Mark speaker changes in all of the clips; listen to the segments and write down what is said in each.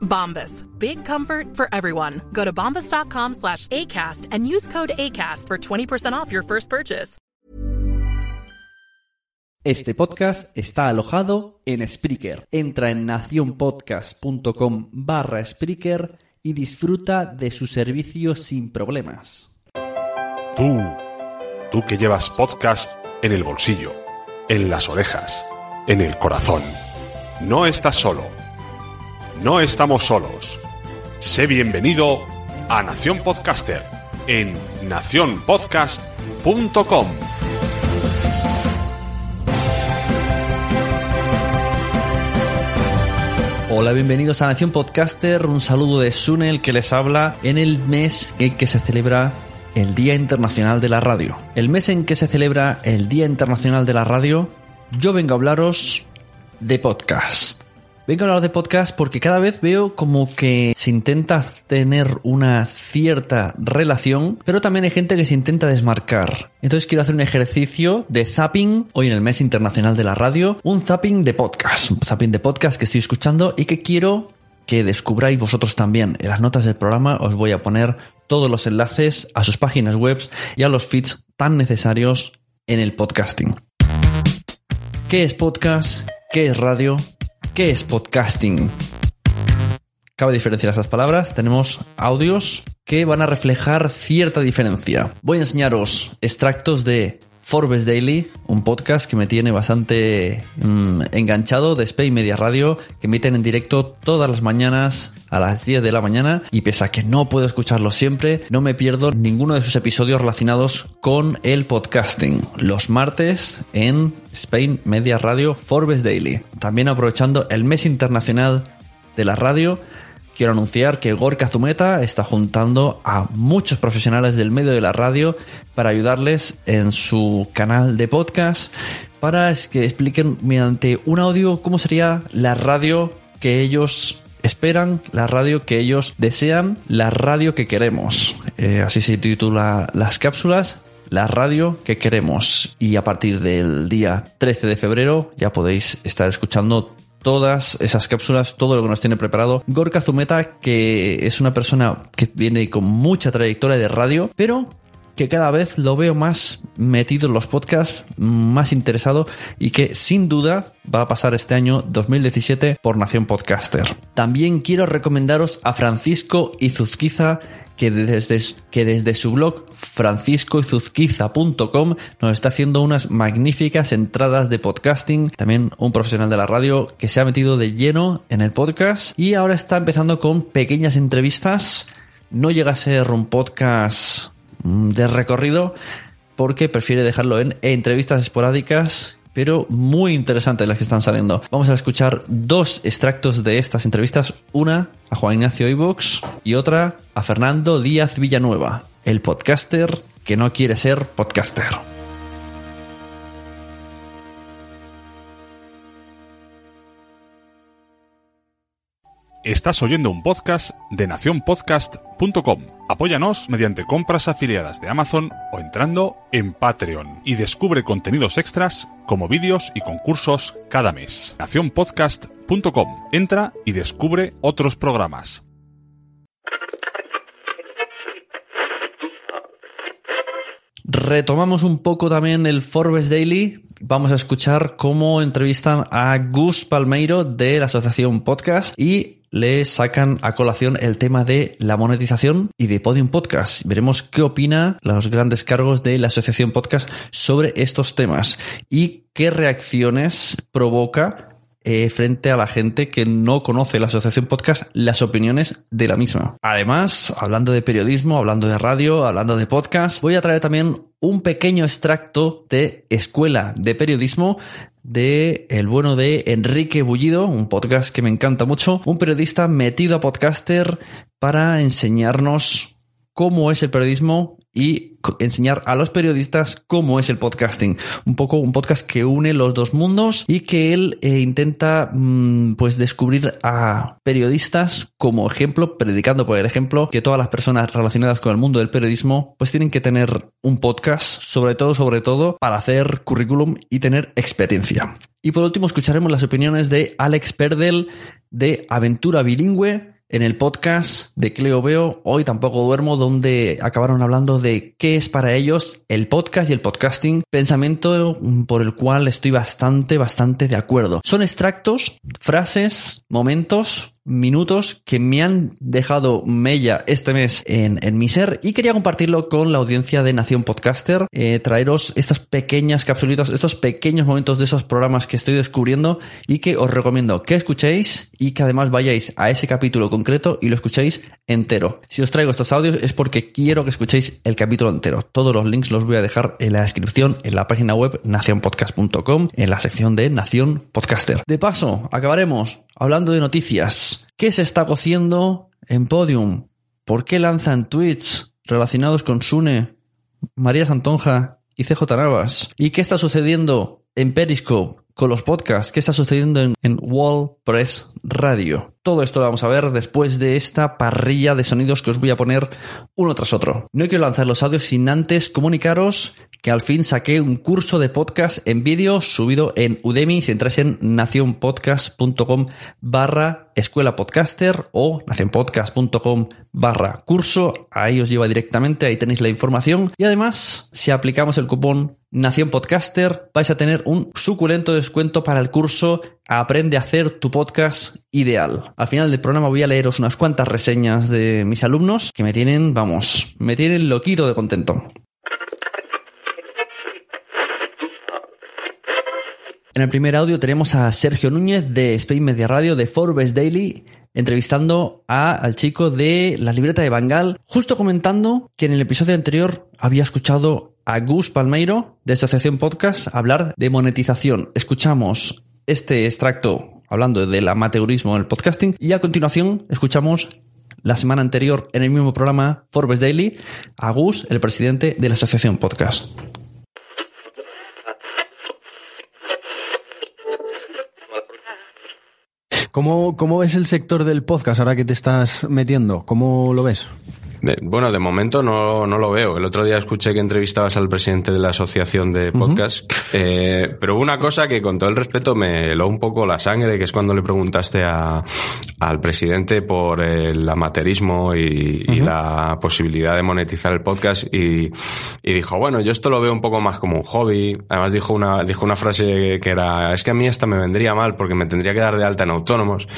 Speaker 1: Bombas. Big comfort for everyone. Go to bombas.com slash ACAST and use code ACAST for 20% off your first purchase.
Speaker 2: Este podcast está alojado en Spreaker. Entra en nacionpodcast.com barra Spreaker y disfruta de su servicio sin problemas.
Speaker 3: Tú, tú que llevas podcast en el bolsillo, en las orejas, en el corazón. No estás solo. No estamos solos. Sé bienvenido a Nación Podcaster en nacionpodcast.com.
Speaker 2: Hola, bienvenidos a Nación Podcaster. Un saludo de Sunel que les habla en el mes en que se celebra el Día Internacional de la Radio. El mes en que se celebra el Día Internacional de la Radio, yo vengo a hablaros de podcast. Vengo a hablar de podcast porque cada vez veo como que se intenta tener una cierta relación, pero también hay gente que se intenta desmarcar. Entonces quiero hacer un ejercicio de zapping hoy en el mes internacional de la radio, un zapping de podcast, un zapping de podcast que estoy escuchando y que quiero que descubráis vosotros también. En las notas del programa os voy a poner todos los enlaces a sus páginas web y a los feeds tan necesarios en el podcasting. ¿Qué es podcast? ¿Qué es radio? ¿Qué es podcasting? Cabe diferenciar estas palabras. Tenemos audios que van a reflejar cierta diferencia. Voy a enseñaros extractos de Forbes Daily, un podcast que me tiene bastante mm, enganchado de Spain Media Radio, que emiten en directo todas las mañanas a las 10 de la mañana y pese a que no puedo escucharlo siempre, no me pierdo ninguno de sus episodios relacionados con el podcasting. Los martes en Spain Media Radio Forbes Daily. También aprovechando el mes internacional de la radio, quiero anunciar que Gorka Zumeta está juntando a muchos profesionales del medio de la radio para ayudarles en su canal de podcast para que expliquen mediante un audio cómo sería la radio que ellos esperan, la radio que ellos desean, la radio que queremos. Eh, así se titula las cápsulas la radio que queremos. Y a partir del día 13 de febrero ya podéis estar escuchando todas esas cápsulas, todo lo que nos tiene preparado Gorka Zumeta, que es una persona que viene con mucha trayectoria de radio, pero que cada vez lo veo más metido en los podcasts, más interesado y que sin duda va a pasar este año 2017 por Nación Podcaster. También quiero recomendaros a Francisco Izuzquiza que desde, su blog franciscoizuzquiza.com nos está haciendo unas magníficas entradas de podcasting. También un profesional de la radio que se ha metido de lleno en el podcast y ahora está empezando con pequeñas entrevistas. No llega a ser un podcast mm, de recorrido porque prefiere dejarlo en entrevistas esporádicas pero muy interesantes las que están saliendo. Vamos a escuchar dos extractos de estas entrevistas, una a Juan Ignacio Ivox y otra a Fernando Díaz Villanueva, el podcaster que no quiere ser podcaster.
Speaker 3: Estás oyendo un podcast de nacionpodcast.com. Apóyanos mediante compras afiliadas de Amazon o entrando en Patreon y descubre contenidos extras como vídeos y concursos cada mes. nacionpodcast.com. Entra y descubre otros programas.
Speaker 2: Retomamos un poco también el Forbes Daily. Vamos a escuchar cómo entrevistan a Gus Palmeiro de la Asociación Podcast y le sacan a colación el tema de la monetización y de Podium Podcast. Veremos qué opina los grandes cargos de la Asociación Podcast sobre estos temas y qué reacciones provoca eh, frente a la gente que no conoce la Asociación Podcast las opiniones de la misma. Además, hablando de periodismo, hablando de radio, hablando de podcast, voy a traer también un pequeño extracto de Escuela de Periodismo de el bueno de Enrique Bullido, un podcast que me encanta mucho, un periodista metido a podcaster para enseñarnos cómo es el periodismo y enseñar a los periodistas cómo es el podcasting. Un poco un podcast que une los dos mundos y que él eh, intenta mm, pues descubrir a periodistas como ejemplo, predicando por el ejemplo que todas las personas relacionadas con el mundo del periodismo pues tienen que tener un podcast, sobre todo, sobre todo, para hacer currículum y tener experiencia. Y por último escucharemos las opiniones de Alex Perdel de Aventura Bilingüe en el podcast de Cleo Veo, hoy tampoco duermo, donde acabaron hablando de qué es para ellos el podcast y el podcasting, pensamiento por el cual estoy bastante, bastante de acuerdo. Son extractos, frases, momentos minutos que me han dejado mella este mes en, mi ser y quería compartirlo con la audiencia de Nación Podcaster, eh, traeros estas pequeñas capsulitas, estos pequeños momentos de esos programas que estoy descubriendo y que os recomiendo que escuchéis y que además vayáis a ese capítulo concreto y lo escuchéis entero. Si os traigo estos audios es porque quiero que escuchéis el capítulo entero. Todos los links los voy a dejar en la descripción en la página web nacionpodcast.com en la sección de Nación Podcaster. De paso, acabaremos hablando de noticias. ¿Qué se está cociendo en Podium? ¿Por qué lanzan tweets relacionados con Sune, María Santonja y CJ Navas? ¿Y qué está sucediendo en Periscope con los podcasts? ¿Qué está sucediendo en, en Wall Press Radio? Todo esto lo vamos a ver después de esta parrilla de sonidos que os voy a poner uno tras otro. No quiero lanzar los audios sin antes comunicaros que al fin saqué un curso de podcast en vídeo subido en Udemy. Si entráis en nacionpodcast.com barra escuela podcaster o nacionpodcast.com barra curso, ahí os lleva directamente, ahí tenéis la información. Y además, si aplicamos el cupón Nación Podcaster, vais a tener un suculento descuento para el curso Aprende a hacer tu podcast ideal. Al final del programa voy a leeros unas cuantas reseñas de mis alumnos que me tienen, vamos, me tienen loquito de contento. En el primer audio tenemos a Sergio Núñez de Spain Media Radio de Forbes Daily entrevistando a, al chico de la libreta de Bangal, justo comentando que en el episodio anterior había escuchado a Gus Palmeiro de Asociación Podcast hablar de monetización. Escuchamos este extracto hablando del amateurismo en el podcasting y a continuación escuchamos la semana anterior en el mismo programa Forbes Daily a Gus, el presidente de la Asociación Podcast.
Speaker 4: ¿Cómo, ¿Cómo es el sector del podcast ahora que te estás metiendo? ¿Cómo lo ves?
Speaker 5: Bueno, de momento no, no, lo veo. El otro día escuché que entrevistabas al presidente de la asociación de podcast, eh, pero una cosa que con todo el respeto me heló un poco la sangre, que es cuando le preguntaste a, al presidente por el amateurismo y, la posibilidad de monetizar el podcast y, y, dijo, bueno, yo esto lo veo un poco más como un hobby. Además dijo una, dijo una frase que era, es que a mí esta me vendría mal porque me tendría que dar de alta en autónomos.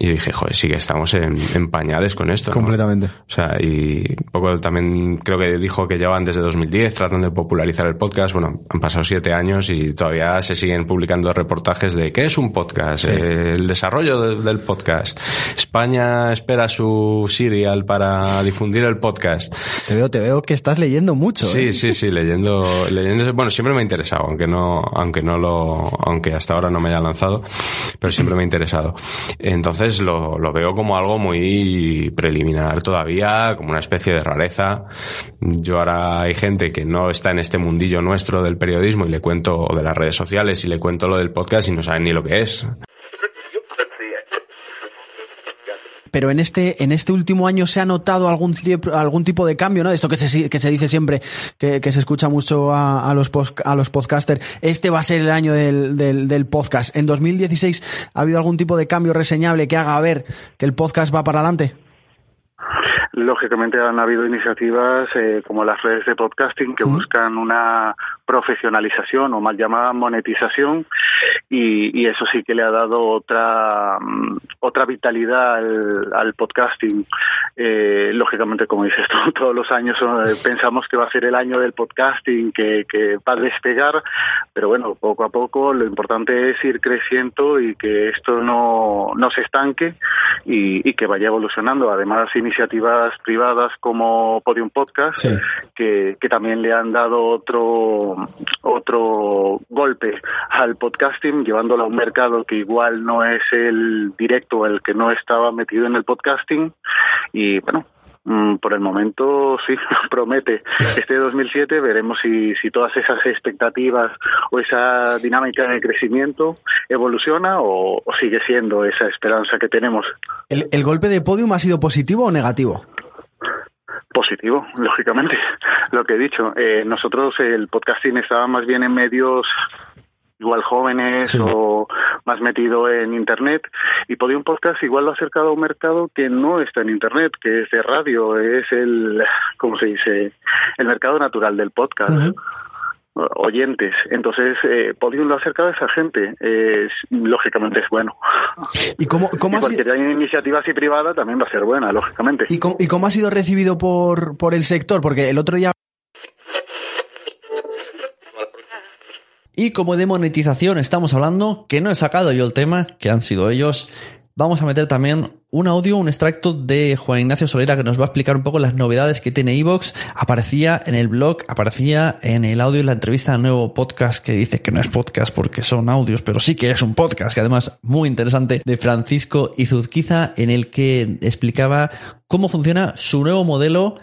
Speaker 5: Y dije, joder, sí que estamos en, pañales con esto.
Speaker 4: Completamente.
Speaker 5: O sea, y un poco también creo que dijo que llevan desde 2010 tratando de popularizar el podcast. Bueno, han pasado siete años y todavía se siguen publicando reportajes de qué es un podcast, eh, el desarrollo del podcast. España espera su serial para difundir el podcast.
Speaker 4: Te veo, te veo que estás leyendo mucho.
Speaker 5: Sí, ¿eh? sí, sí, leyendo, leyendo. Bueno, siempre me ha interesado, aunque no, aunque no lo, aunque hasta ahora no me haya lanzado, pero siempre me ha interesado. Entonces lo, lo, veo como algo muy preliminar todavía, como una especie de rareza. Yo ahora hay gente que no está en este mundillo nuestro del periodismo y le cuento, o de las redes sociales y le cuento lo del podcast y no saben ni lo que es.
Speaker 4: pero en este, en este último año se ha notado algún, algún tipo de cambio, ¿no? Esto que se, que se dice siempre, que, se escucha mucho a, a los a los podcasters. Este va a ser el año del, del, del, podcast. ¿En 2016 ha habido algún tipo de cambio reseñable que haga ver que el podcast va para adelante?
Speaker 6: Lógicamente han habido iniciativas eh, como las redes de podcasting que buscan una profesionalización o mal llamada monetización y, eso sí que le ha dado otra mm, otra vitalidad al, podcasting. Eh, lógicamente, como dices tú, todos los años eh, pensamos que va a ser el año del podcasting, que, que va a despegar, pero bueno, poco a poco lo importante es ir creciendo y que esto no, no se estanque y, que vaya evolucionando. Además, iniciativas privadas como Podium Podcast, que, que también le han dado otro, otro golpe al podcasting, llevándolo a un mercado que igual no es el directo, el que no estaba metido en el podcasting. Y bueno, mm, por el momento sí, promete. Este 2007 veremos si, si todas esas expectativas o esa dinámica de crecimiento evoluciona o, sigue siendo esa esperanza que tenemos.
Speaker 4: ¿El, ¿El, golpe de podium ha sido positivo o negativo?
Speaker 6: Positivo, lógicamente. Lo que he dicho, eh, nosotros el podcasting estaba más bien en medios igual jóvenes o más metido en internet y Podium Podcast igual lo ha acercado a un mercado que no está en internet que es de radio es el cómo se dice el mercado natural del podcast oyentes. Entonces, eh, ha acercado a esa gente. Es, lógicamente es bueno.
Speaker 4: ¿Y cómo, cómo
Speaker 6: y ha iniciativa así privada también va a ser buena, lógicamente.
Speaker 4: ¿Y cómo, ¿Y cómo ha sido recibido por, por el sector? Porque el otro día...
Speaker 2: Y como de monetización estamos hablando, que no he sacado yo el tema, que han sido ellos, vamos a meter también un audio, un extracto de Juan Ignacio Solera que nos va a explicar un poco las novedades que tiene Evox. Aparecía en el blog, aparecía en el audio y la entrevista al nuevo podcast que dice que no es podcast porque son audios, pero sí que es un podcast, que además muy interesante, de Francisco Izuzquiza, en el que explicaba cómo funciona su nuevo modelo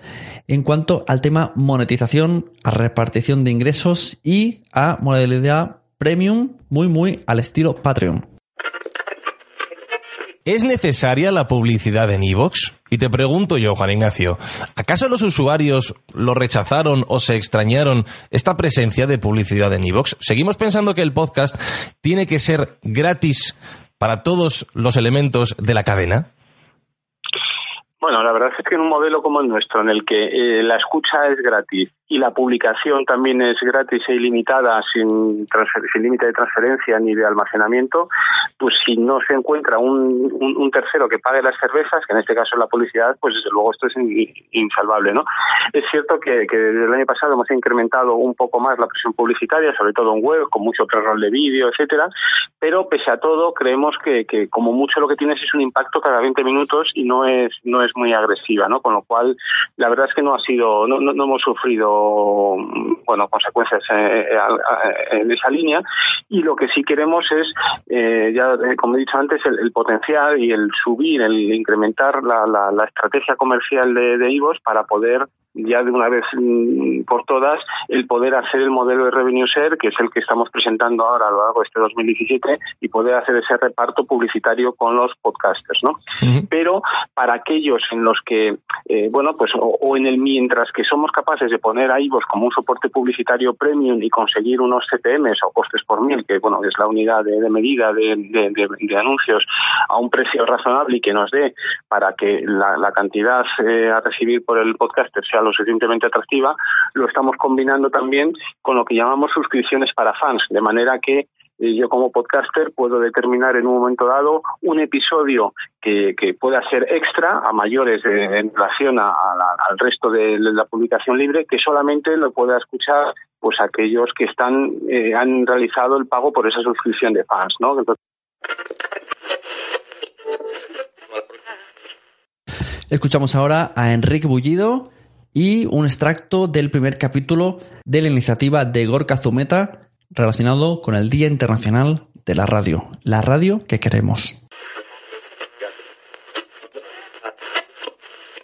Speaker 2: en cuanto al tema monetización, a repartición de ingresos y a modalidad premium, muy, muy al estilo Patreon.
Speaker 7: ¿Es necesaria la publicidad en iVoox? Y te pregunto yo, Juan Ignacio, ¿acaso los usuarios lo rechazaron o se extrañaron esta presencia de publicidad en iVoox? ¿Seguimos pensando que el podcast tiene que ser gratis para todos los elementos de la cadena?
Speaker 8: Bueno, la verdad es que en un modelo como el nuestro, en el que eh, la escucha es gratis y la publicación también es gratis e ilimitada, sin, sin límite de transferencia ni de almacenamiento, pues si no se encuentra un, tercero que pague las cervezas, que en este caso es la publicidad, pues desde luego esto es insalvable. ¿no? Es cierto que, desde el año pasado hemos incrementado un poco más la presión publicitaria, sobre todo en web, con mucho pre-roll de vídeo, etcétera, pero pese a todo creemos que, que como mucho lo que tienes es un impacto cada 20 minutos y no es, no es muy agresiva, ¿no? Con lo cual, la verdad es que no ha sido, no, no, hemos sufrido, bueno, consecuencias eh, eh, en esa línea. Y lo que sí queremos es, eh, ya como he dicho antes, el, potencial y el subir, el incrementar la, la, estrategia comercial de, de IVOS para poder ya de una vez mm, por todas el poder hacer el modelo de revenue share, que es el que estamos presentando ahora a lo largo de este 2017, y poder hacer ese reparto publicitario con los podcasters, ¿no? Pero para aquellos en los que, eh, bueno, pues o, en el mientras que somos capaces de poner a IVOS como un soporte publicitario premium y conseguir unos CPMs o costes por mil, que bueno, es la unidad de, medida de, de, anuncios a un precio razonable y que nos dé para que la, cantidad eh, a recibir por el podcaster sea lo suficientemente atractiva, lo estamos combinando también con lo que llamamos suscripciones para fans, de manera que eh, yo como podcaster puedo determinar en un momento dado un episodio que, pueda ser extra a mayores en relación al resto de la publicación libre que solamente lo pueda escuchar pues aquellos que están eh, han realizado el pago por esa suscripción de fans no
Speaker 2: Escuchamos ahora a Enrique Bullido y un extracto del primer capítulo de la iniciativa de Gorka Zumeta relacionado con el Día Internacional de la Radio, la radio que queremos.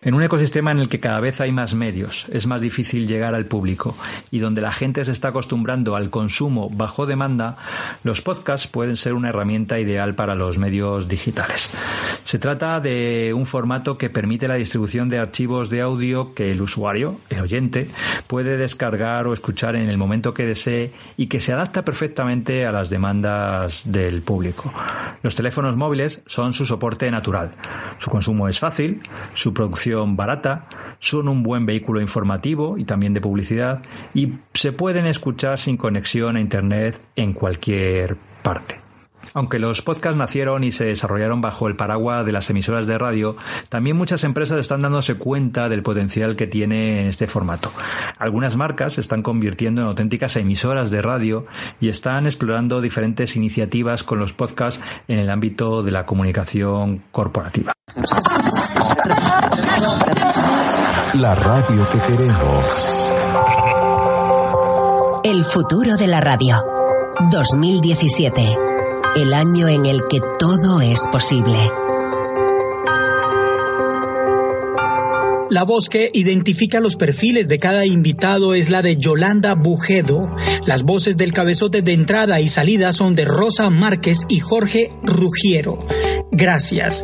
Speaker 9: En un ecosistema en el que cada vez hay más medios, es más difícil llegar al público y donde la gente se está acostumbrando al consumo bajo demanda, los podcasts pueden ser una herramienta ideal para los medios digitales. Se trata de un formato que permite la distribución de archivos de audio que el usuario, el oyente, puede descargar o escuchar en el momento que desee y que se adapta perfectamente a las demandas del público. Los teléfonos móviles son su soporte natural. Su consumo es fácil, su producción barata, son un buen vehículo informativo y también de publicidad y se pueden escuchar sin conexión a Internet en cualquier parte. Aunque los podcasts nacieron y se desarrollaron bajo el paraguas de las emisoras de radio, también muchas empresas están dándose cuenta del potencial que tiene este formato. Algunas marcas se están convirtiendo en auténticas emisoras de radio y están explorando diferentes iniciativas con los podcasts en el ámbito de la comunicación corporativa.
Speaker 10: La radio que queremos.
Speaker 11: El futuro de la radio. 2017 el año en el que todo es posible.
Speaker 12: La voz que identifica los perfiles de cada invitado es la de Yolanda Bujedo. Las voces del cabezote de entrada y salida son de Rosa Márquez y Jorge Rugiero. Gracias.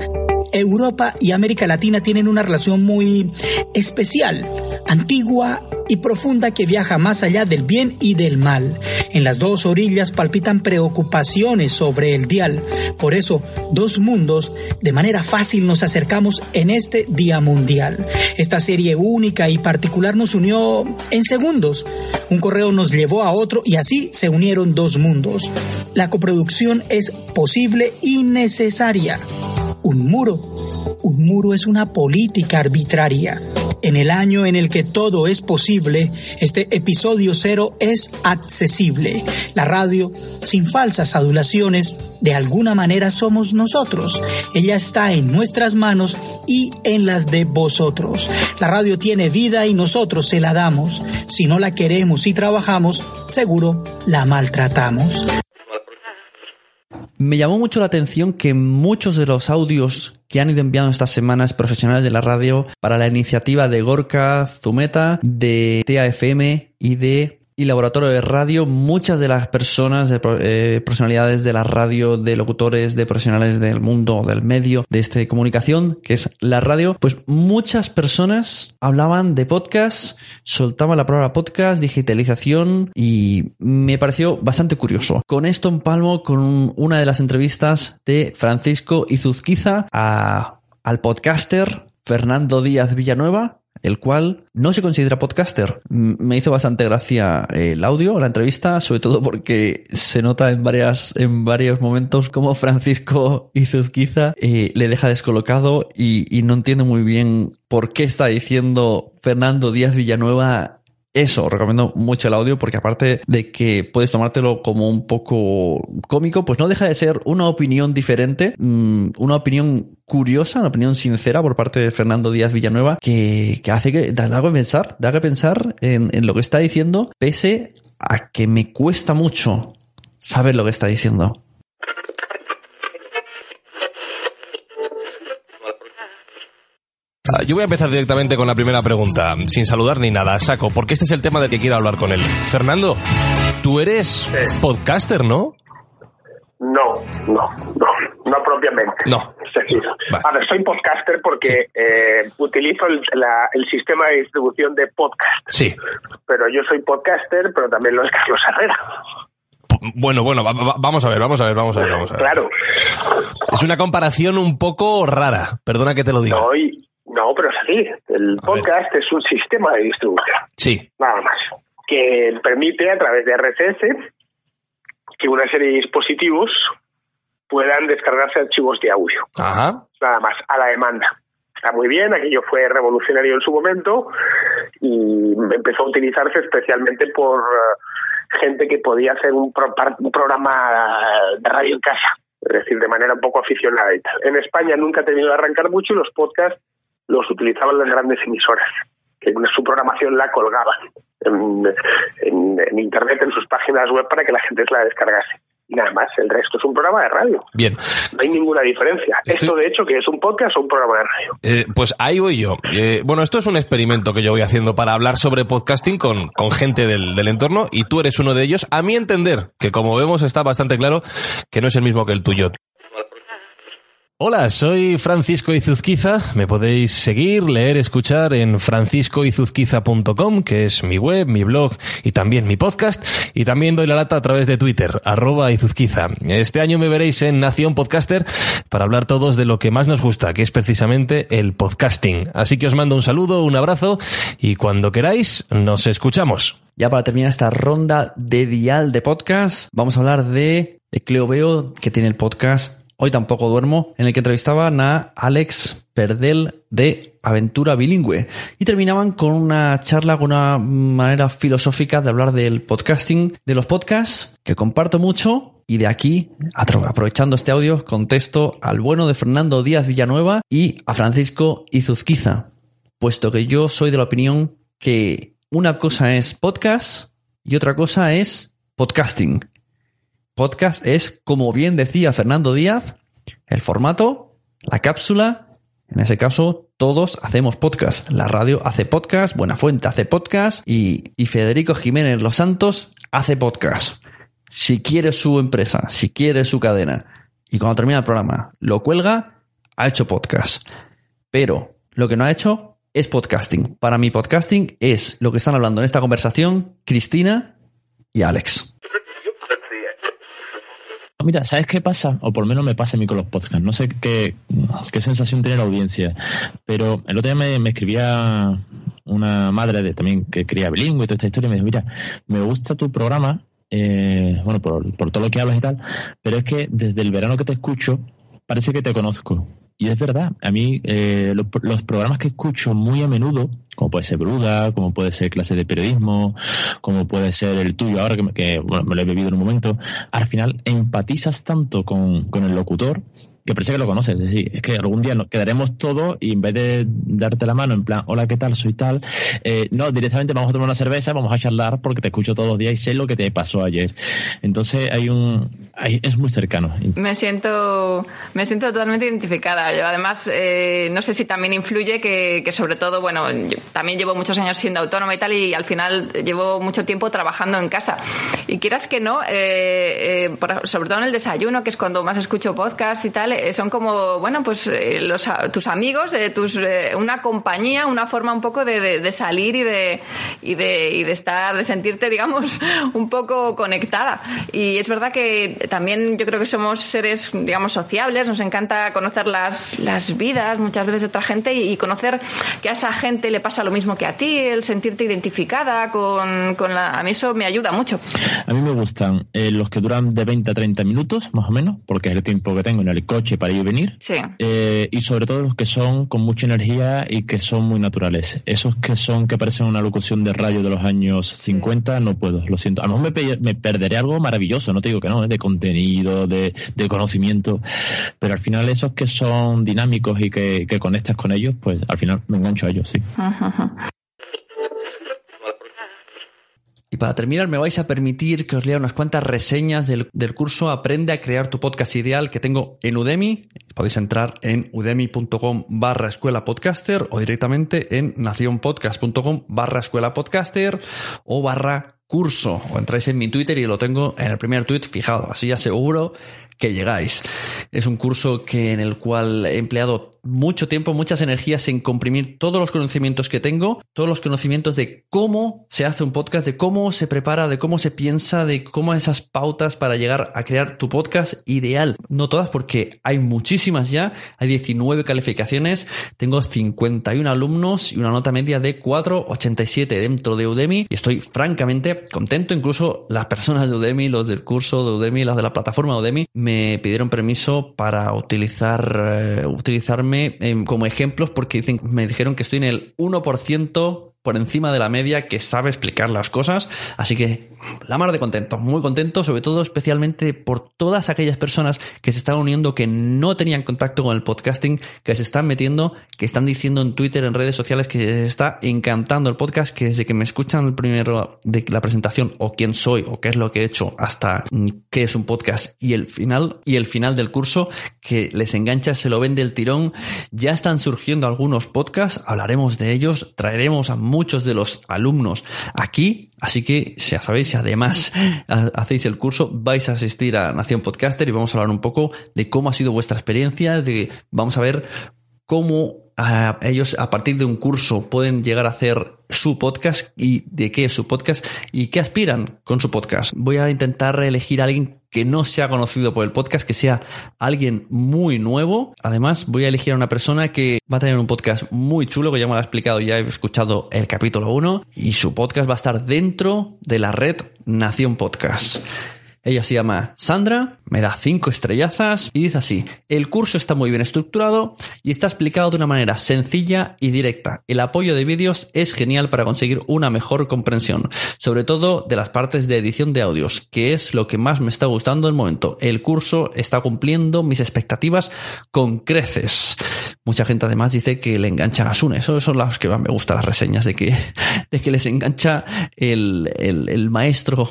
Speaker 12: Europa y América Latina tienen una relación muy especial, antigua y profunda que viaja más allá del bien y del mal. En las dos orillas palpitan preocupaciones sobre el dial. Por eso, dos mundos, de manera fácil nos acercamos en este Día Mundial. Esta serie única y particular nos unió en segundos. Un correo nos llevó a otro y así se unieron dos mundos. La coproducción es posible y necesaria. Un muro. Un muro es una política arbitraria. En el año en el que todo es posible, este episodio cero es accesible. La radio, sin falsas adulaciones, de alguna manera somos nosotros. Ella está en nuestras manos y en las de vosotros. La radio tiene vida y nosotros se la damos. Si no la queremos y trabajamos, seguro la maltratamos.
Speaker 2: Me llamó mucho la atención que muchos de los audios que han ido enviando estas semanas profesionales de la radio para la iniciativa de Gorka Zumeta, de TAFM y de y laboratorio de radio, muchas de las personas, de eh, personalidades de la radio, de locutores, de profesionales del mundo, del medio, de este comunicación, que es la radio, pues muchas personas hablaban de podcast, soltaban la palabra podcast, digitalización y me pareció bastante curioso. Con esto empalmo con una de las entrevistas de Francisco Izuzquiza a, al podcaster Fernando Díaz Villanueva, el cual no se considera podcaster. Me hizo bastante gracia el audio, la entrevista, sobre todo porque se nota en varias, en varios momentos como Francisco Izuzquiza eh, le deja descolocado y, y no entiende muy bien por qué está diciendo Fernando Díaz Villanueva eso, recomiendo mucho el audio porque aparte de que puedes tomártelo como un poco cómico, pues no deja de ser una opinión diferente, mm, una opinión curiosa, una opinión sincera por parte de Fernando Díaz Villanueva que, hace que algo que pensar, da que pensar en, en lo que está diciendo, pese a que me cuesta mucho saber lo que está diciendo.
Speaker 7: Ah, yo voy a empezar directamente con la primera pregunta, sin saludar ni nada, saco, porque este es el tema del que quiero hablar con él. Fernando, tú eres podcaster, ¿no?
Speaker 13: No, no, no, no propiamente.
Speaker 7: No.
Speaker 13: A ver, soy podcaster porque eh, utilizo el, sistema de distribución de podcast.
Speaker 7: Sí.
Speaker 13: Pero yo soy podcaster, pero también lo es Carlos Herrera.
Speaker 7: Bueno, bueno, vamos a ver, vamos a ver, vamos a ver, vamos a ver.
Speaker 13: Claro.
Speaker 7: Es una comparación un poco rara, perdona que te lo diga.
Speaker 13: No, no, pero así. El podcast es un sistema de distribución.
Speaker 7: Sí.
Speaker 13: Nada más. Que permite a través de RSS que una serie de dispositivos puedan descargarse archivos de audio.
Speaker 7: Ajá.
Speaker 13: Nada más, a la demanda. Está muy bien, aquello fue revolucionario en su momento y empezó a utilizarse especialmente por eh, gente que podía hacer un, un programa de radio en casa, es decir, de manera un poco aficionada y tal. En España nunca ha tenido que arrancar mucho y los podcasts los utilizaban las grandes emisoras, que su programación la colgaban en, Internet, en sus páginas web, para que la gente la descargase y nada más. El resto es un programa de radio.
Speaker 7: Bien.
Speaker 13: No hay ninguna diferencia. Esto, de hecho, que es un podcast o un programa de radio.
Speaker 7: Eh, pues ahí voy yo. Eh, bueno, esto es un experimento que yo voy haciendo para hablar sobre podcasting con, con gente del, del, entorno y tú eres uno de ellos. A mi entender, que como vemos está bastante claro que no es el mismo que el tuyo. Hola, soy Francisco Izuzquiza. Me podéis seguir, leer, escuchar en franciscoizuzquiza.com, que es mi web, mi blog y también mi podcast. Y también doy la lata a través de Twitter, arroba Izuzquiza. Este año me veréis en Nación Podcaster para hablar todos de lo que más nos gusta, que es precisamente el podcasting. Así que os mando un saludo, un abrazo y cuando queráis nos escuchamos.
Speaker 2: Ya para terminar esta ronda de dial de podcast, vamos a hablar de Cleo Veo, que tiene el podcast Hoy tampoco duermo, en el que entrevistaban a Alex Perdel de Aventura Bilingüe. Y terminaban con una charla, con una manera filosófica de hablar del podcasting, de los podcasts, que comparto mucho. Y de aquí, aprovechando este audio, contesto al bueno de Fernando Díaz Villanueva y a Francisco Izuzquiza, puesto que yo soy de la opinión que una cosa es podcast y otra cosa es podcasting. Podcast es, como bien decía Fernando Díaz, el formato, la cápsula. En ese caso, todos hacemos podcast. La radio hace podcast, Buenafuente hace podcast y, y Federico Jiménez Los Santos hace podcast. Si quiere su empresa, si quiere su cadena y cuando termina el programa lo cuelga, ha hecho podcast. Pero lo que no ha hecho es podcasting. Para mí podcasting es lo que están hablando en esta conversación Cristina y Alex.
Speaker 14: Mira, ¿sabes qué pasa? O por lo menos me pasa a mí con los podcasts. No sé qué, qué sensación tiene la audiencia. Pero el otro día me, escribía una madre de, también que cría bilingüe y toda esta historia y me dijo, mira, me gusta tu programa, eh, bueno, por, por todo lo que hablas y tal, pero es que desde el verano que te escucho, parece que te conozco. Y es verdad, a mí eh, los, programas que escucho muy a menudo, como puede ser Bruda, como puede ser clase de periodismo, como puede ser el tuyo ahora que, que bueno, me lo he bebido en un momento, al final empatizas tanto con, con el locutor que parece que lo conoces. Es decir, es que algún día nos quedaremos todos y en vez de darte la mano en plan, hola, ¿qué tal? Soy tal, eh, no, directamente vamos a tomar una cerveza, vamos a charlar porque te escucho todos los días y sé lo que te pasó ayer. Entonces hay un, es muy cercano.
Speaker 15: Me siento, me siento totalmente identificada. Yo además, eh, no sé si también influye que, que sobre todo, bueno, también llevo muchos años siendo autónoma y tal y al final llevo mucho tiempo trabajando en casa. Y quieras que no, eh, sobre todo en el desayuno, que es cuando más escucho podcast y tal, eh, son como, bueno, pues eh, los, tus amigos, de tus, eh, una compañía, una forma un poco de, de, salir y de, y, de, y de estar, de sentirte, digamos, un poco conectada. Y es verdad que también yo creo que somos seres, digamos, sociables, nos encanta conocer las, las vidas muchas veces de otra gente y, conocer que a esa gente le pasa lo mismo que a ti, el sentirte identificada con, con la... A mí eso me ayuda mucho.
Speaker 14: A mí me gustan los que duran de 20 a 30 minutos, más o menos, porque es el tiempo que tengo en el coche para ir y venir.
Speaker 15: Sí.
Speaker 14: Eh, y sobre todo los que son con mucha energía y que son muy naturales. Esos que son que parecen una locución de radio de los años 50, no puedo, lo siento. A lo mejor me, perderé algo maravilloso, no te digo que no, ¿eh? de contenido, de, conocimiento, pero al final esos que son dinámicos y que, que conectas con ellos, pues al final me engancho a ellos, sí.
Speaker 2: Y para terminar, me vais a permitir que os lea unas cuantas reseñas del, curso Aprende a crear tu podcast ideal que tengo en Udemy. Podéis entrar en udemy.com barra escuela podcaster o directamente en nacionpodcast.com barra escuela podcaster o barra curso. O entráis en mi Twitter y lo tengo en el primer tweet fijado. Así aseguro que llegáis. Es un curso que en el cual he empleado mucho tiempo, muchas energías en comprimir todos los conocimientos que tengo, todos los conocimientos de cómo se hace un podcast, de cómo se prepara, de cómo se piensa, de cómo esas pautas para llegar a crear tu podcast ideal. No todas porque hay muchísimas ya, hay 19 calificaciones, tengo 51 alumnos y una nota media de 4,87 dentro de Udemy y estoy francamente contento. Incluso las personas de Udemy, los del curso de Udemy, las de la plataforma Udemy, me pidieron permiso para utilizar, eh, utilizarme Em, como ejemplos porque me dijeron que estoy en el 1% por encima de la media que sabe explicar las cosas. Así que la mar de contento, muy contento, sobre todo especialmente por todas aquellas personas que se están uniendo, que no tenían contacto con el podcasting, que se están metiendo, que están diciendo en Twitter, en redes sociales que les está encantando el podcast, que desde que me escuchan el primero de la presentación o quién soy o qué es lo que he hecho hasta mm, qué es un podcast y el final y el final del curso que les engancha, se lo vende el tirón. Ya están surgiendo algunos podcasts, hablaremos de ellos, traeremos a muchos de los alumnos aquí. Así que ya sabéis, si además hacéis el curso, vais a asistir a Nación Podcaster y vamos a hablar un poco de cómo ha sido vuestra experiencia, de vamos a ver cómo ellos a partir de un curso pueden llegar a hacer su podcast y de qué es su podcast y qué aspiran con su podcast. Voy a intentar elegir a alguien que no sea conocido por el podcast, que sea alguien muy nuevo. Además, voy a elegir a una persona que va a tener un podcast muy chulo, que ya me lo ha explicado, ya he escuchado el capítulo 1, y su podcast va a estar dentro de la red Nación Podcast. Ella se llama Sandra, me da cinco estrellazas y dice así, el curso está muy bien estructurado y está explicado de una manera sencilla y directa. El apoyo de vídeos es genial para conseguir una mejor comprensión, sobre todo de las partes de edición de audios, que es lo que más me está gustando en el momento. El curso está cumpliendo mis expectativas con creces. Mucha gente además dice que le enganchan a Sune. Eso son las que más me gustan las reseñas de que, de que les engancha el, el, el maestro,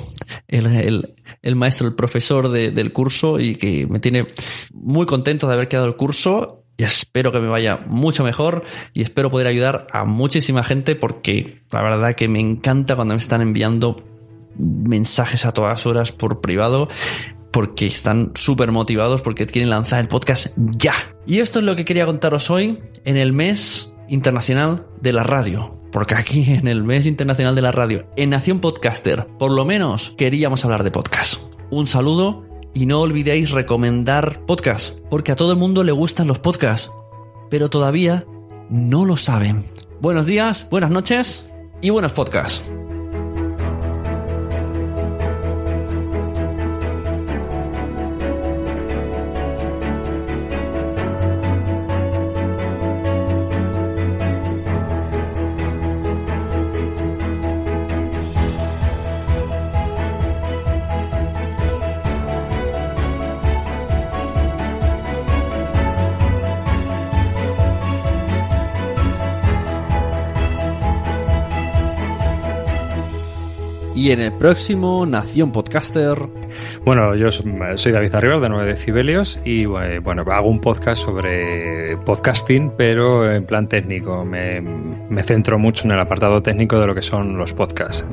Speaker 2: el, el, maestro, el profesor de, del curso y que me tiene muy contento de haber quedado el curso y espero que me vaya mucho mejor y espero poder ayudar a muchísima gente porque la verdad que me encanta cuando me están enviando mensajes a todas horas por privado porque están súper motivados porque quieren lanzar el podcast ya. Y esto es lo que quería contaros hoy en el mes internacional de la radio. Porque aquí en el mes internacional de la radio, en Nación Podcaster, por lo menos queríamos hablar de podcast. Un saludo y no olvidéis recomendar podcast, porque a todo el mundo le gustan los podcasts, pero todavía no lo saben. Buenos días, buenas noches y buenos podcasts. Y en el próximo Nación Podcaster.
Speaker 16: Bueno, yo soy David Arribas de 9 Decibelios y bueno, hago un podcast sobre podcasting, pero en plan técnico. Me, me centro mucho en el apartado técnico de lo que son los podcasts.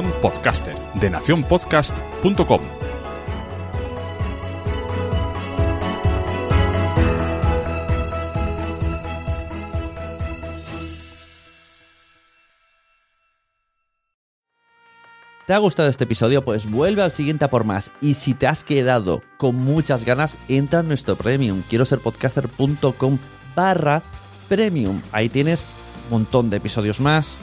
Speaker 3: Podcaster de nacionpodcast.com.
Speaker 2: ¿Te ha gustado este episodio? Pues vuelve al siguiente a por más. Y si te has quedado con muchas ganas, entra en nuestro premium. Quiero ser podcaster.com barra premium. Ahí tienes un montón de episodios más,